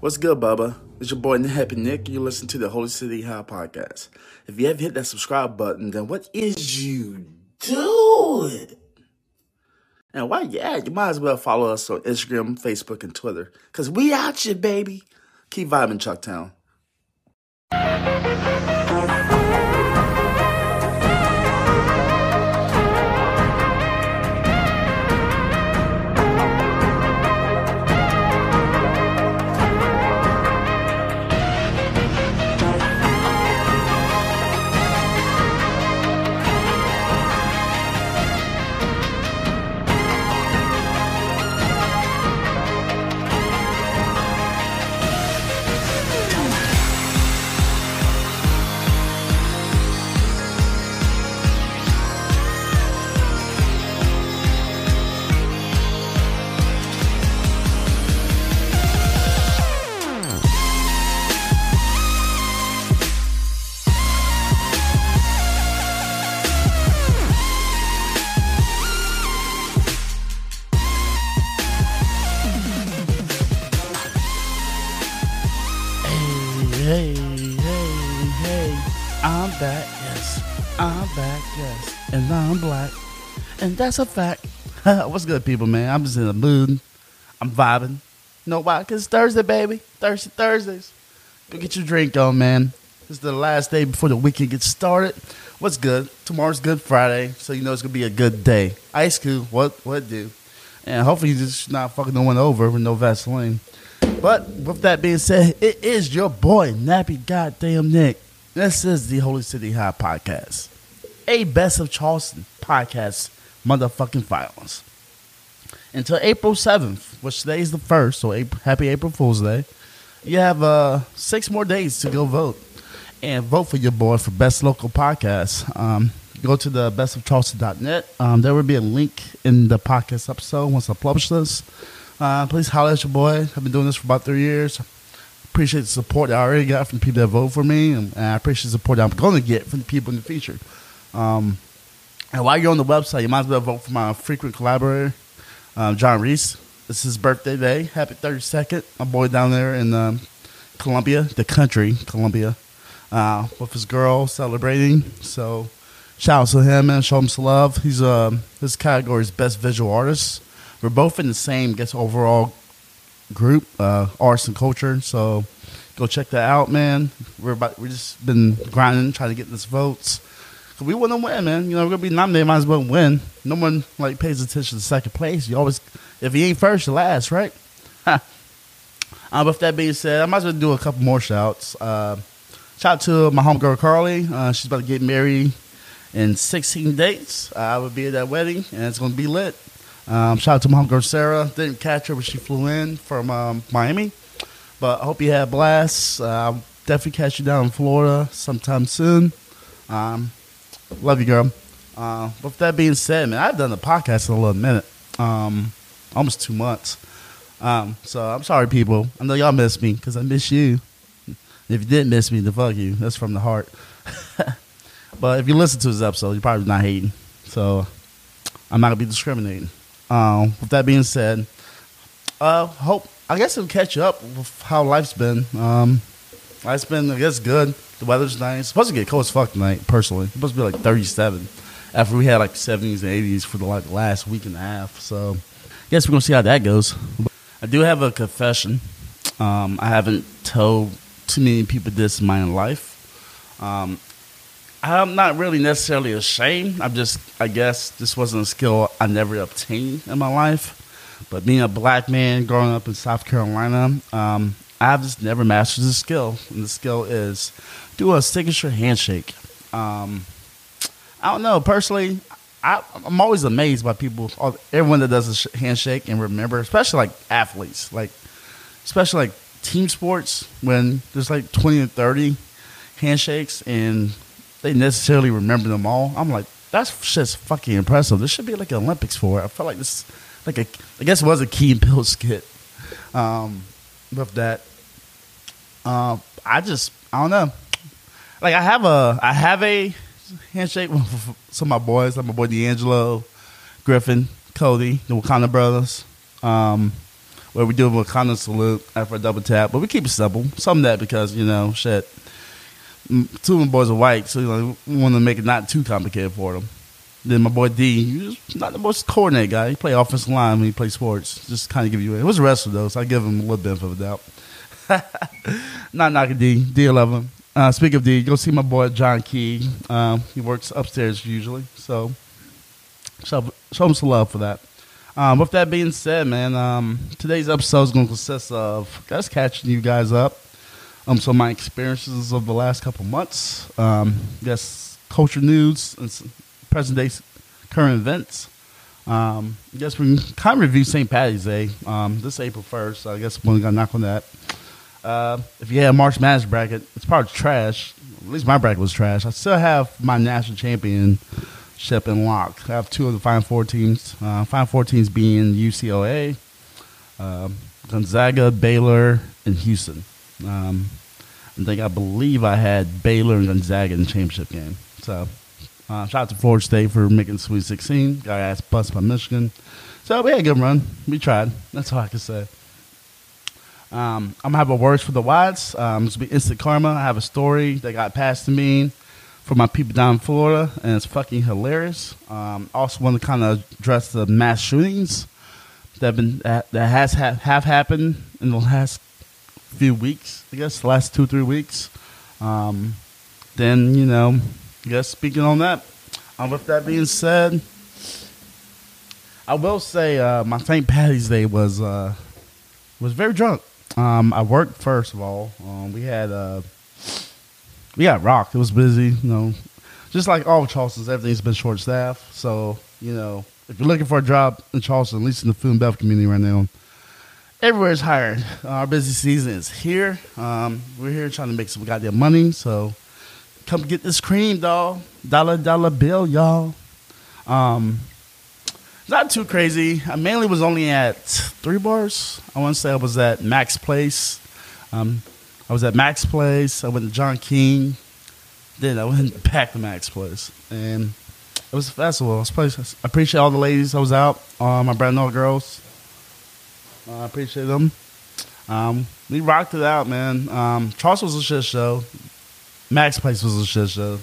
What's good, Bubba? It's your boy Nappy Nick. You listen to the Holy City High podcast. If you haven't hit that subscribe button, then what is you doing? And why? at, you might as well follow us on Instagram, Facebook, and Twitter. Cause we out you, baby. Keep vibing, Chucktown. And I'm black. And that's a fact. What's good, people, man? I'm just in the mood. I'm vibing. Know why? Because it's Thursday, baby. Thursday, Thursdays. Go get your drink on, man. This is the last day before the weekend gets started. What's good? Tomorrow's Good Friday, so you know it's gonna be a good day. Ice Cube, what what do? And hopefully you just not fucking no one over with no Vaseline. But with that being said, it is your boy Nappy Goddamn Nick. This is the Holy City High Podcast, a Best of Charleston podcast, motherfucking violence. Until April seventh, which today is the first, so April, happy April Fool's Day. You have uh, six more days to go vote and vote for your boy for best local podcast. Um, go to the bestofcharleston.net. Um, there will be a link in the podcast episode once I publish this. Uh, please holler at your boy. I've been doing this for about three years. Appreciate the support I already got from people that vote for me, and, I appreciate the support I'm going to get from the people in the future. Um, and while you're on the website, you might as well vote for my frequent collaborator, um, John Reese. It's his birthday day. Happy 32nd. My boy down there in um, Columbia, the country, Columbia, uh, with his girl celebrating. So shout out to him, and Show him some love. He's uh, his category is best visual artist. We're both in the same, guess, overall group, uh, arts and culture. So go check that out, man. We're about, we just been grinding, trying to get this votes. We want to win, man. You know, we're gonna be nominated, might as well win. No one like pays attention to second place. You always, if you ain't first, you last, right? uh, with that being said, I might as well do a couple more shouts. Uh, shout out to my homegirl Carly. Uh, she's about to get married in 16 dates. I will be at that wedding, and it's gonna be lit. Um, shout out to my homegirl Sarah. Didn't catch her, but she flew in from um, Miami. But I hope you had a blast. Uh, definitely catch you down in Florida sometime soon. Um, love you, girl. Uh, with that being said, man, I've done the podcast in a little minute, um, almost two months. Um, so I'm sorry, people. I know y'all miss me because I miss you. If you didn't miss me, then fuck you. That's from the heart. but if you listen to this episode, you're probably not hating. So I'm not gonna be discriminating. Um, with that being said, uh, hope I guess it'll catch up with how life's been. Um, life's been I guess good. The weather's nice. It's supposed to get cold as fuck tonight. Personally, it's supposed to be like 37 after we had like 70s and 80s for the like last week and a half. So, I guess we're gonna see how that goes. I do have a confession. Um, I haven't told too many people this in my life. Um, I'm not really necessarily ashamed. I'm just, I guess, this wasn't a skill I never obtained in my life. But being a black man growing up in South Carolina, um, I've just never mastered the skill. And the skill is do a signature handshake. Um, I don't know. Personally, I, I'm always amazed by people, everyone that does a sh- handshake and remember, especially like athletes, like especially like team sports when there's like 20 and 30 handshakes and they necessarily remember them all. I'm like, that's just fucking impressive. This should be like an Olympics for it. I felt like this, like a, I guess it was a Key and Peele skit. Um, with that, uh, I just, I don't know. Like I have a, I have a handshake with some of my boys, like my boy D'Angelo, Griffin, Cody, the Wakanda brothers. Um, where we do a Wakanda salute after a double tap, but we keep it simple. Some of that because you know, shit. Two of my boys are white, so you know, we want to make it not too complicated for them. Then my boy D, he's not the most coordinated guy. He play offensive line when he play sports. Just kind of give you. It was a wrestler though, so I give him a little benefit of the doubt. not knocking D. D love him. Uh, speak of D, go see my boy John Key. Um, he works upstairs usually, so show, show him some love for that. Um, with that being said, man, um, today's episode is going to consist of just catching you guys up um, of my experiences of the last couple months. Um, guess culture news and present day current events. Um, I guess we can kind of review St. Patty's Day. Um, this April 1st, so I guess we got to knock on that. Uh, if you had a March Madness bracket, it's probably trash. At least my bracket was trash. I still have my national championship in lock. I have two of the Final Four teams. Uh, Final Four teams being UCLA, um, Gonzaga, Baylor, and Houston. Um, I think I believe I had Baylor and Gonzaga in the championship game. So uh, shout out to Florida State for making Sweet 16. Got ass busted by Michigan. So we had a good run. We tried. That's all I can say. Um, I'm gonna have a words for the Watts. Um, it's be instant karma. I have a story that got passed to me from my people down in Florida, and it's fucking hilarious. Um, also want to kind of address the mass shootings that have been that, that has ha- have happened in the last few weeks. I guess the last two three weeks. Um, then you know, I guess speaking on that. Um, with that being said, I will say uh, my St. Patty's Day was uh, was very drunk. Um, I worked first of all. Um, we had uh, we got rocked. It was busy, you know. Just like all of Charleston's, everything's been short staffed. So you know, if you're looking for a job in Charleston, at least in the food and beverage community right now, everywhere's hired. Our busy season is here. Um, we're here trying to make some goddamn money. So come get this cream, dog. Dollar dollar bill, y'all. Um, not too crazy. I mainly was only at three bars. I want to say I was at Max Place. Um, I was at Max Place. I went to John King. Then I went back to Max Place, and it was a festival. It was. I appreciate all the ladies. I was out. Uh, my brand new girls. Uh, I appreciate them. Um, we rocked it out, man. Um, Charles was a shit show. Max Place was a shit show.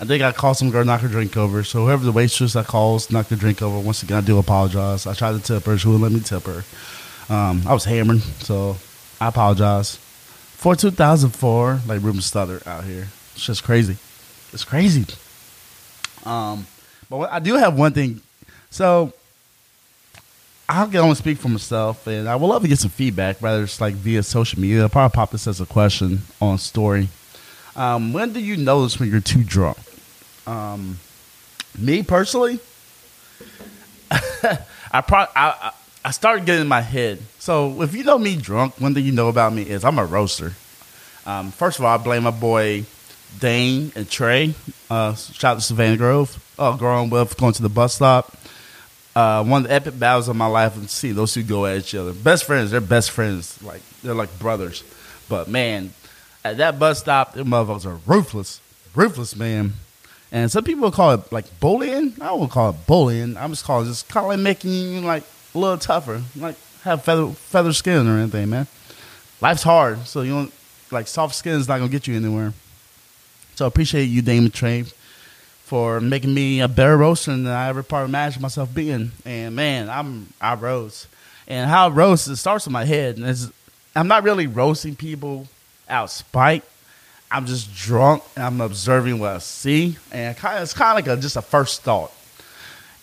I think I called some girl, knock her drink over. So whoever the waitress I calls, knock her drink over. Once again, I do apologize. I tried to tip her. She wouldn't let me tip her. Um, I was hammering, so I apologize. For 2004, like Ruben Stutter out here. It's just crazy. It's crazy. Um, but I do have one thing. So I'll get on and speak for myself, and I would love to get some feedback, whether it's like via social media. I'll probably pop this as a question on story. Um, when do you notice when you're too drunk? Um, me personally, I probably I, I started getting in my head. So if you know me drunk, one thing you know about me is I'm a roaster. Um, first of all, I blame my boy Dane and Trey. Uh, shout out to Savannah Grove. Uh, growing up, going to the bus stop. Uh, one of the epic battles of my life and see those two go at each other. Best friends, they're best friends. Like they're like brothers. But man, at that bus stop, them motherfuckers are ruthless. Ruthless, man. And some people call it like bullying. I don't call it bullying. I'm just calling it just of like making you like a little tougher. Like have feather feather skin or anything, man. Life's hard, so you don't like soft skin is not gonna get you anywhere. So I appreciate you, Damon Trey, for making me a better roaster than I ever probably imagined myself being. And man, I'm I roast. And how I roast it starts in my head. And it's, I'm not really roasting people out spite. I'm just drunk and I'm observing what I see. And it's kind of like a, just a first thought.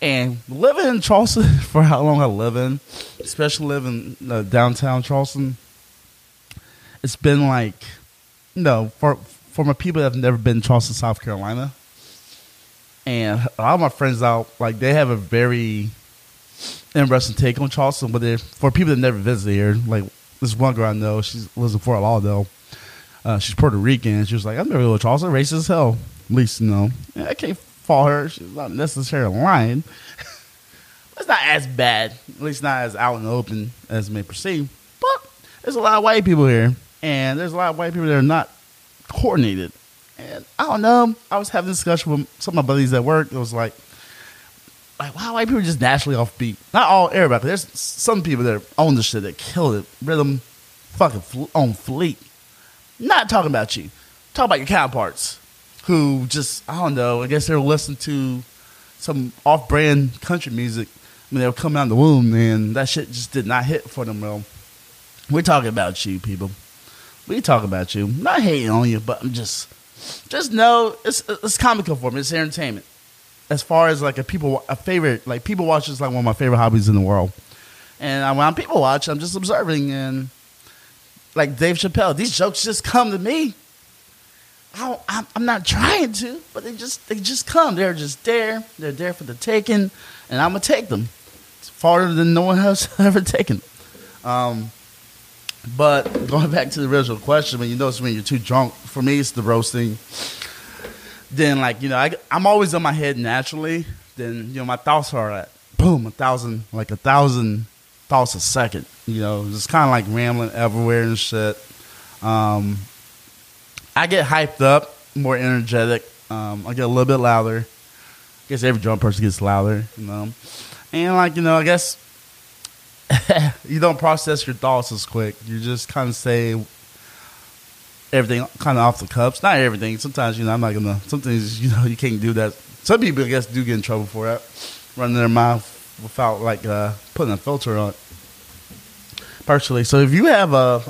And living in Charleston for how long I live in, especially living uh, downtown Charleston, it's been like, you know, for for my people that have never been to Charleston, South Carolina, and a lot of my friends out, like they have a very interesting take on Charleston. But for people that never visit here, like this one girl I know, she lives in Fort Lauderdale. Uh, she's Puerto Rican. She was like, been to Charleston, racist as hell. At least, you know, I can't fault her. She's not necessarily lying. it's not as bad, at least not as out in the open as may perceive. But there's a lot of white people here, and there's a lot of white people that are not coordinated. And I don't know. I was having a discussion with some of my buddies at work. It was like, like why white people just naturally offbeat. Not all everybody. There's some people that own the shit that kill it. Rhythm, fucking fl- on fleet. Not talking about you. Talk about your counterparts who just I don't know. I guess they were listening to some off-brand country music when they were coming out of the womb, and that shit just did not hit for them. Well, we're talking about you, people. We talk about you. not hating on you, but I'm just, just know it's it's comical for me. It's entertainment. As far as like a people a favorite like people watch is like one of my favorite hobbies in the world. And uh, when I'm people watch, I'm just observing and like Dave Chappelle, these jokes just come to me. I am I'm not trying to, but they just they just come. They're just there. They're there for the taking, and I'm gonna take them. It's farther than no one has ever taken. Um, but going back to the original question, when you notice when you're too drunk, for me it's the roasting. Then like you know I I'm always in my head naturally. Then you know my thoughts are at boom a thousand like a thousand thoughts a second. You know just kind of like rambling everywhere and shit. Um, I get hyped up, more energetic. Um, I get a little bit louder. I guess every drum person gets louder, you know. And like you know, I guess you don't process your thoughts as quick. You just kind of say everything kind of off the cups. Not everything. Sometimes you know I'm not gonna. Sometimes you know you can't do that. Some people I guess do get in trouble for that, running their mouth without like uh, putting a filter on. Personally, so if you have a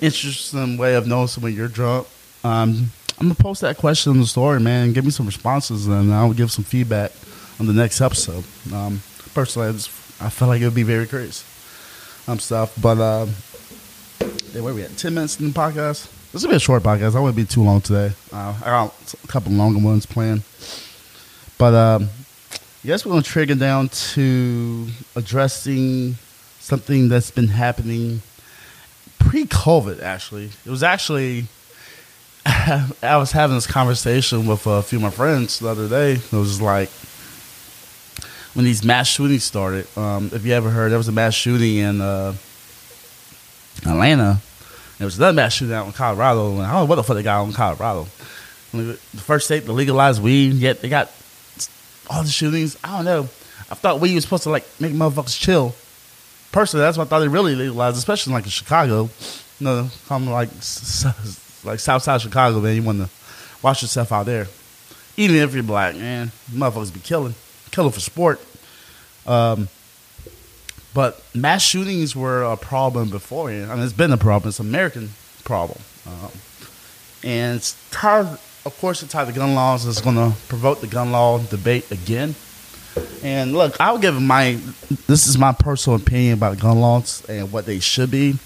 interesting way of knowing when you're drunk, um, I'm gonna post that question in the story, man. Give me some responses, and I'll give some feedback on the next episode. Um, personally, I, just, I feel like it would be very crazy. Um, stuff, but uh, where we at? Ten minutes in the podcast. This will be a short podcast. I won't be too long today. Uh, I got a couple longer ones planned, but um, yes, we're gonna trigger down to addressing something that's been happening pre-COVID. Actually, it was actually I was having this conversation with a few of my friends the other day. It was like when these mass shootings started. Um, if you ever heard, there was a mass shooting in uh, Atlanta. There was another mass shooting out in Colorado. And I don't know what the fuck they got in Colorado. The first state to legalize weed, yet they got all the shootings. I don't know. I thought weed was supposed to like make motherfuckers chill. Personally, that's what I thought they really legalized, especially like in Chicago. You know, come like like Southside Chicago, man. You want to watch yourself out there. Even if you're black, man, motherfuckers be killing, killing for sport. Um, but mass shootings were a problem before. I mean, it's been a problem. It's an American problem, um, and it's tied. Of course, it's tied to gun laws. It's going to provoke the gun law debate again. And look, I'll give my. This is my personal opinion about gun laws and what they should be.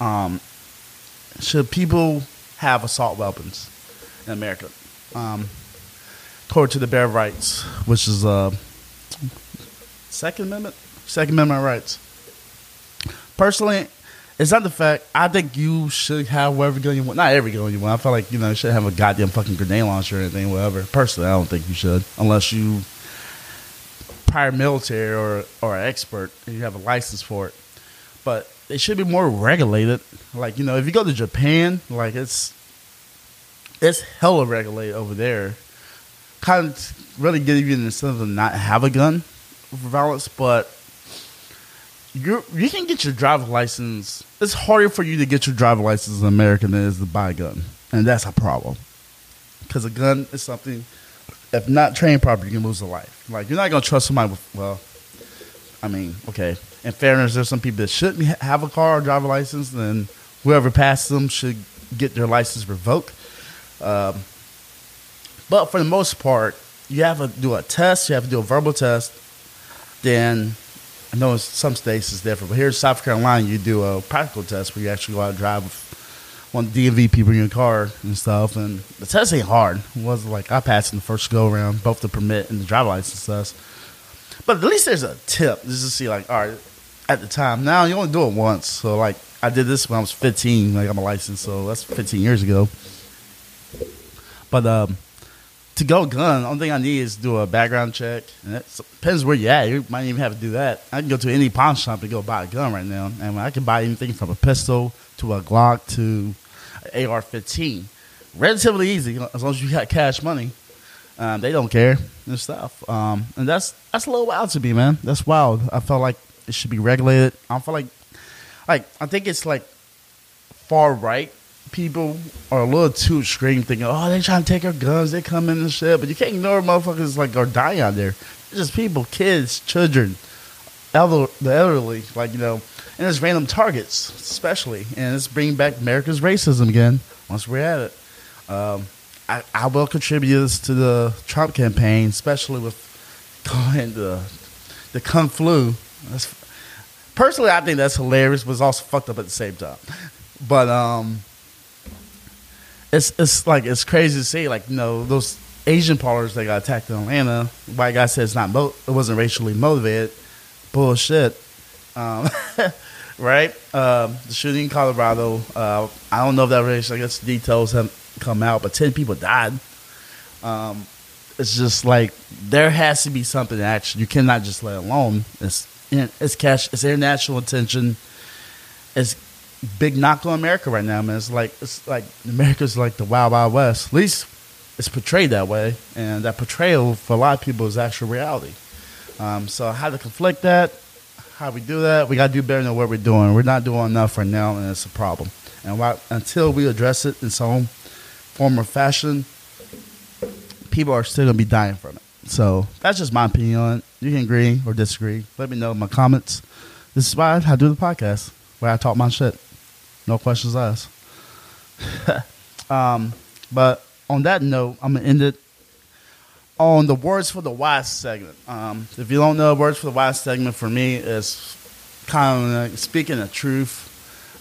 Um, should people have assault weapons in America. Um, according to the Bill of Rights, which is uh, Second Amendment, Second Amendment rights. Personally, it's not the fact. I think you should have whatever gun you want. Not every gun you want. I feel like you know you should have a goddamn fucking grenade launcher or anything, whatever. Personally, I don't think you should, unless you prior military or or an expert and you have a license for it. But it should be more regulated. Like you know, if you go to Japan, like it's it's hella regulated over there. Kind of really give you the incentive to not have a gun for violence, but you you can get your driver's license. It's harder for you to get your driver's license in America than it is to buy a gun, and that's a problem. Because a gun is something, if not trained properly, you can lose a life. Like you're not gonna trust somebody with well. I mean, okay. In fairness, there's some people that shouldn't have a car or driver license, and whoever passes them should get their license revoked. Um, but for the most part, you have to do a test. You have to do a verbal test. Then I know some states is different, but here in South Carolina, you do a practical test where you actually go out and drive one DMV people in your car and stuff. And the test ain't hard. It wasn't like I passed in the first go around, both the permit and the driver license test. But at least there's a tip just to see, like, all right, at the time. Now you only do it once. So, like, I did this when I was 15. Like, I'm a license, so that's 15 years ago. But um, to go gun, only thing I need is do a background check. And it depends where you're at. You might even have to do that. I can go to any pawn shop and go buy a gun right now, and I can buy anything from a pistol to a Glock to AR-15. Relatively easy as long as you got cash money. Um, they don't care and stuff. Um, and that's that's a little wild to me, man. That's wild. I felt like it should be regulated. I feel like, like I think it's like far right people are a little too extreme, thinking, "Oh, they trying to take our guns, they come in and shit." But you can't ignore motherfuckers like are dying out there. It's just people, kids, children, elder, the elderly, like you know, and it's random targets, especially, and it's bringing back America's racism again. Once we're at it, um, I, I will contribute this to the Trump campaign, especially with calling the the kung flu. That's, personally, I think that's hilarious, but it's also fucked up at the same time. But um, it's it's like it's crazy to see, like you know those Asian parlors that got attacked in Atlanta. White guy said it's not mo- it wasn't racially motivated. Bullshit. Um, right? Um, the shooting in Colorado. Uh, I don't know if that racial. I guess details have come out, but ten people died. Um, it's just like there has to be something action. You cannot just let it alone. It's it's cash. It's international attention. It's big knock on America right now, man. It's like it's like America's like the wild wild west. At least it's portrayed that way, and that portrayal for a lot of people is actual reality. Um, so how to conflict that? How we do that? We got to do better than what we're doing. We're not doing enough right now, and it's a problem. And while, until we address it in some form or fashion, people are still gonna be dying from it. So that's just my opinion on it. You can agree or disagree. Let me know in my comments. This is why I do the podcast, where I talk my shit. No questions asked. um, but on that note, I'm gonna end it on the words for the wise segment. Um, if you don't know, words for the wise segment for me is kind of speaking the truth.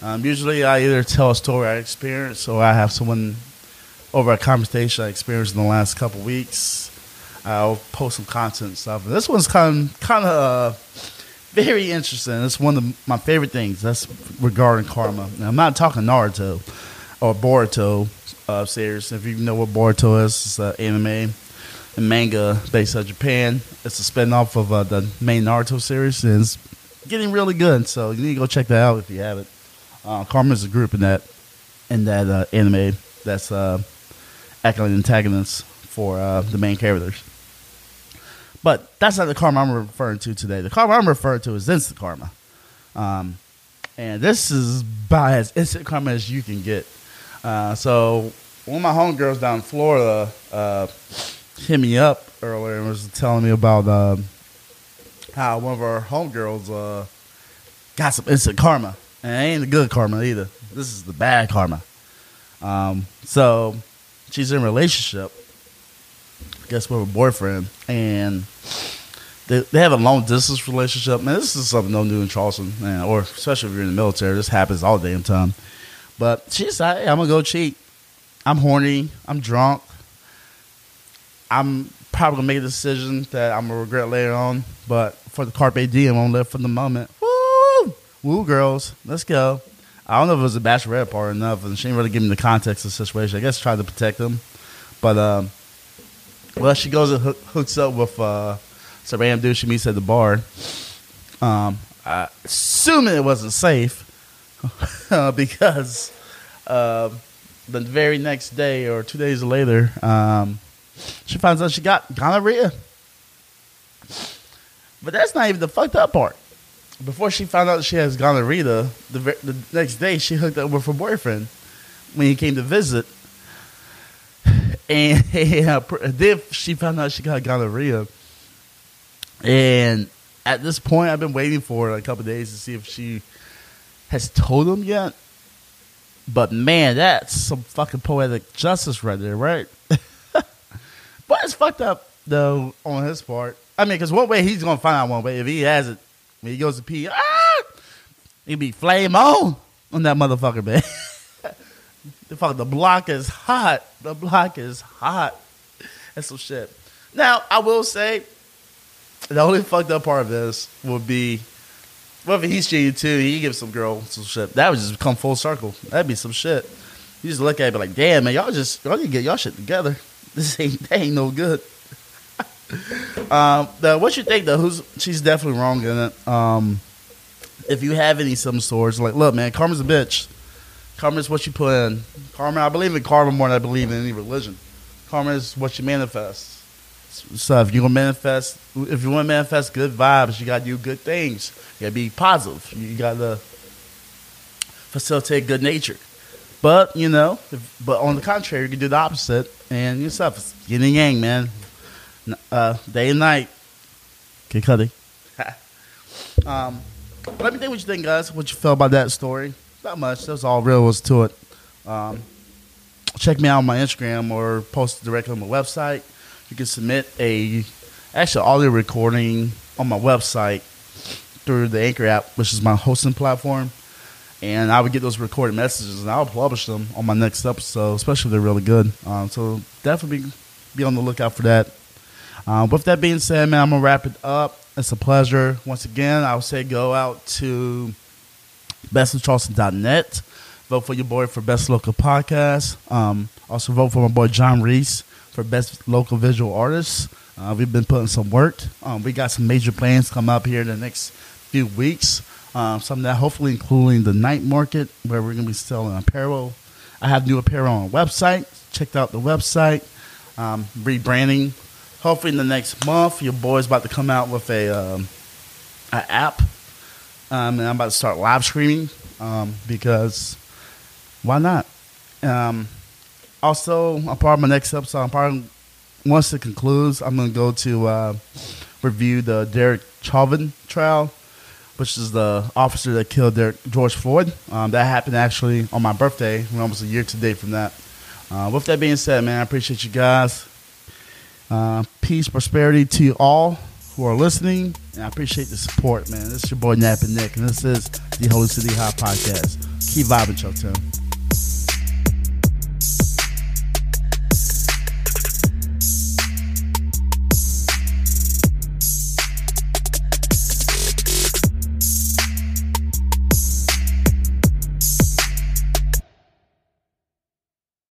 Um, usually, I either tell a story I experienced, or I have someone over a conversation I experienced in the last couple weeks. I'll post some content and stuff. And this one's kind of, kind of uh, very interesting. It's one of my favorite things. That's regarding karma. Now, I'm not talking Naruto or Boruto uh, series. If you know what Boruto is, it's an anime and manga based out of Japan. It's a spinoff of uh, the main Naruto series, and it's getting really good. So you need to go check that out if you haven't. Uh, Karma is a group in that in that uh, anime that's uh, acting antagonists for uh, the main characters. But that's not the karma I'm referring to today. The karma I'm referring to is instant karma. Um, and this is about as instant karma as you can get. Uh, so one of my homegirls down in Florida uh, hit me up earlier and was telling me about uh, how one of our homegirls uh, got some instant karma. And it ain't the good karma either. This is the bad karma. Um, so she's in a relationship, I guess with her boyfriend, and they, they have a long distance relationship. Man, this is something no new in Charleston, man, or especially if you're in the military. This happens all the damn time. But she decided, hey, I'm gonna go cheat. I'm horny. I'm drunk. I'm probably gonna make a decision that I'm gonna regret later on. But for the carpe diem, I'm gonna live for the moment. Woo, woo, girls, let's go. I don't know if it was a bachelorette part or enough, and she didn't really give me the context of the situation. I guess tried to protect them, but um, well, she goes and hook, hooks up with uh, some random dude she meets at the bar. Um, I, assuming it wasn't safe, because uh, the very next day or two days later, um, she finds out she got gonorrhea. But that's not even the fucked up part. Before she found out she has gonorrhea, the, the next day she hooked up with her boyfriend when he came to visit. And then she found out she got gonorrhea. And at this point, I've been waiting for a couple days to see if she has told him yet. But man, that's some fucking poetic justice right there, right? but it's fucked up though on his part. I mean, because one way he's gonna find out one way if he has it when he goes to pee. Ah, he be flame on on that motherfucker, man. the fuck, the block is hot. The block is hot. That's some shit. Now, I will say, the only fucked up part of this would be well, if he's cheating too, he gives some girl some shit. That would just come full circle. That'd be some shit. You just look at it, be like, damn, man, y'all just y'all need to get y'all shit together. This ain't that ain't no good. um, the, what you think though? Who's she's definitely wrong in it. Um, if you have any some swords, like, look, man, karma's a bitch. Karma is what you put in. Karma, I believe in karma more than I believe in any religion. Karma is what you manifest. So if you want to manifest, if you want to manifest good vibes, you gotta do good things. You gotta be positive. You gotta facilitate good nature. But you know, if, but on the contrary, you can do the opposite and yourself. It's yin and yang, man. Uh, day and night. Okay, Cuddy. um, let me think what you think, guys. What you felt about that story? Not much. That's all real was to it. Um, check me out on my Instagram or post directly on my website. You can submit a actual audio recording on my website through the Anchor app, which is my hosting platform. And I would get those recorded messages and I'll publish them on my next episode, especially if they're really good. Um, so definitely be on the lookout for that. Um, with that being said, man, I'm to wrap it up. It's a pleasure. Once again, I would say go out to bestofcharleston.net. Vote for your boy for Best Local Podcast. Um, also vote for my boy John Reese for Best Local Visual Artist. Uh, we've been putting some work. Um, we got some major plans come up here in the next few weeks. Um, some that hopefully including the night market where we're going to be selling apparel. I have new apparel on website. Check out the website. Um, rebranding. Hopefully in the next month, your boy's about to come out with a um, an app, um, and I'm about to start live streaming um, because why not? Um, also, a part of my next episode, I'm probably once it concludes, I'm going to go to uh, review the Derek Chauvin trial, which is the officer that killed George Floyd. Um, that happened actually on my birthday. We're almost a year today from that. Uh, with that being said, man, I appreciate you guys. Uh, peace, prosperity to you all who are listening, and I appreciate the support, man. This is your boy Nap Nick, and this is the Holy City High Podcast. Keep vibing, Choke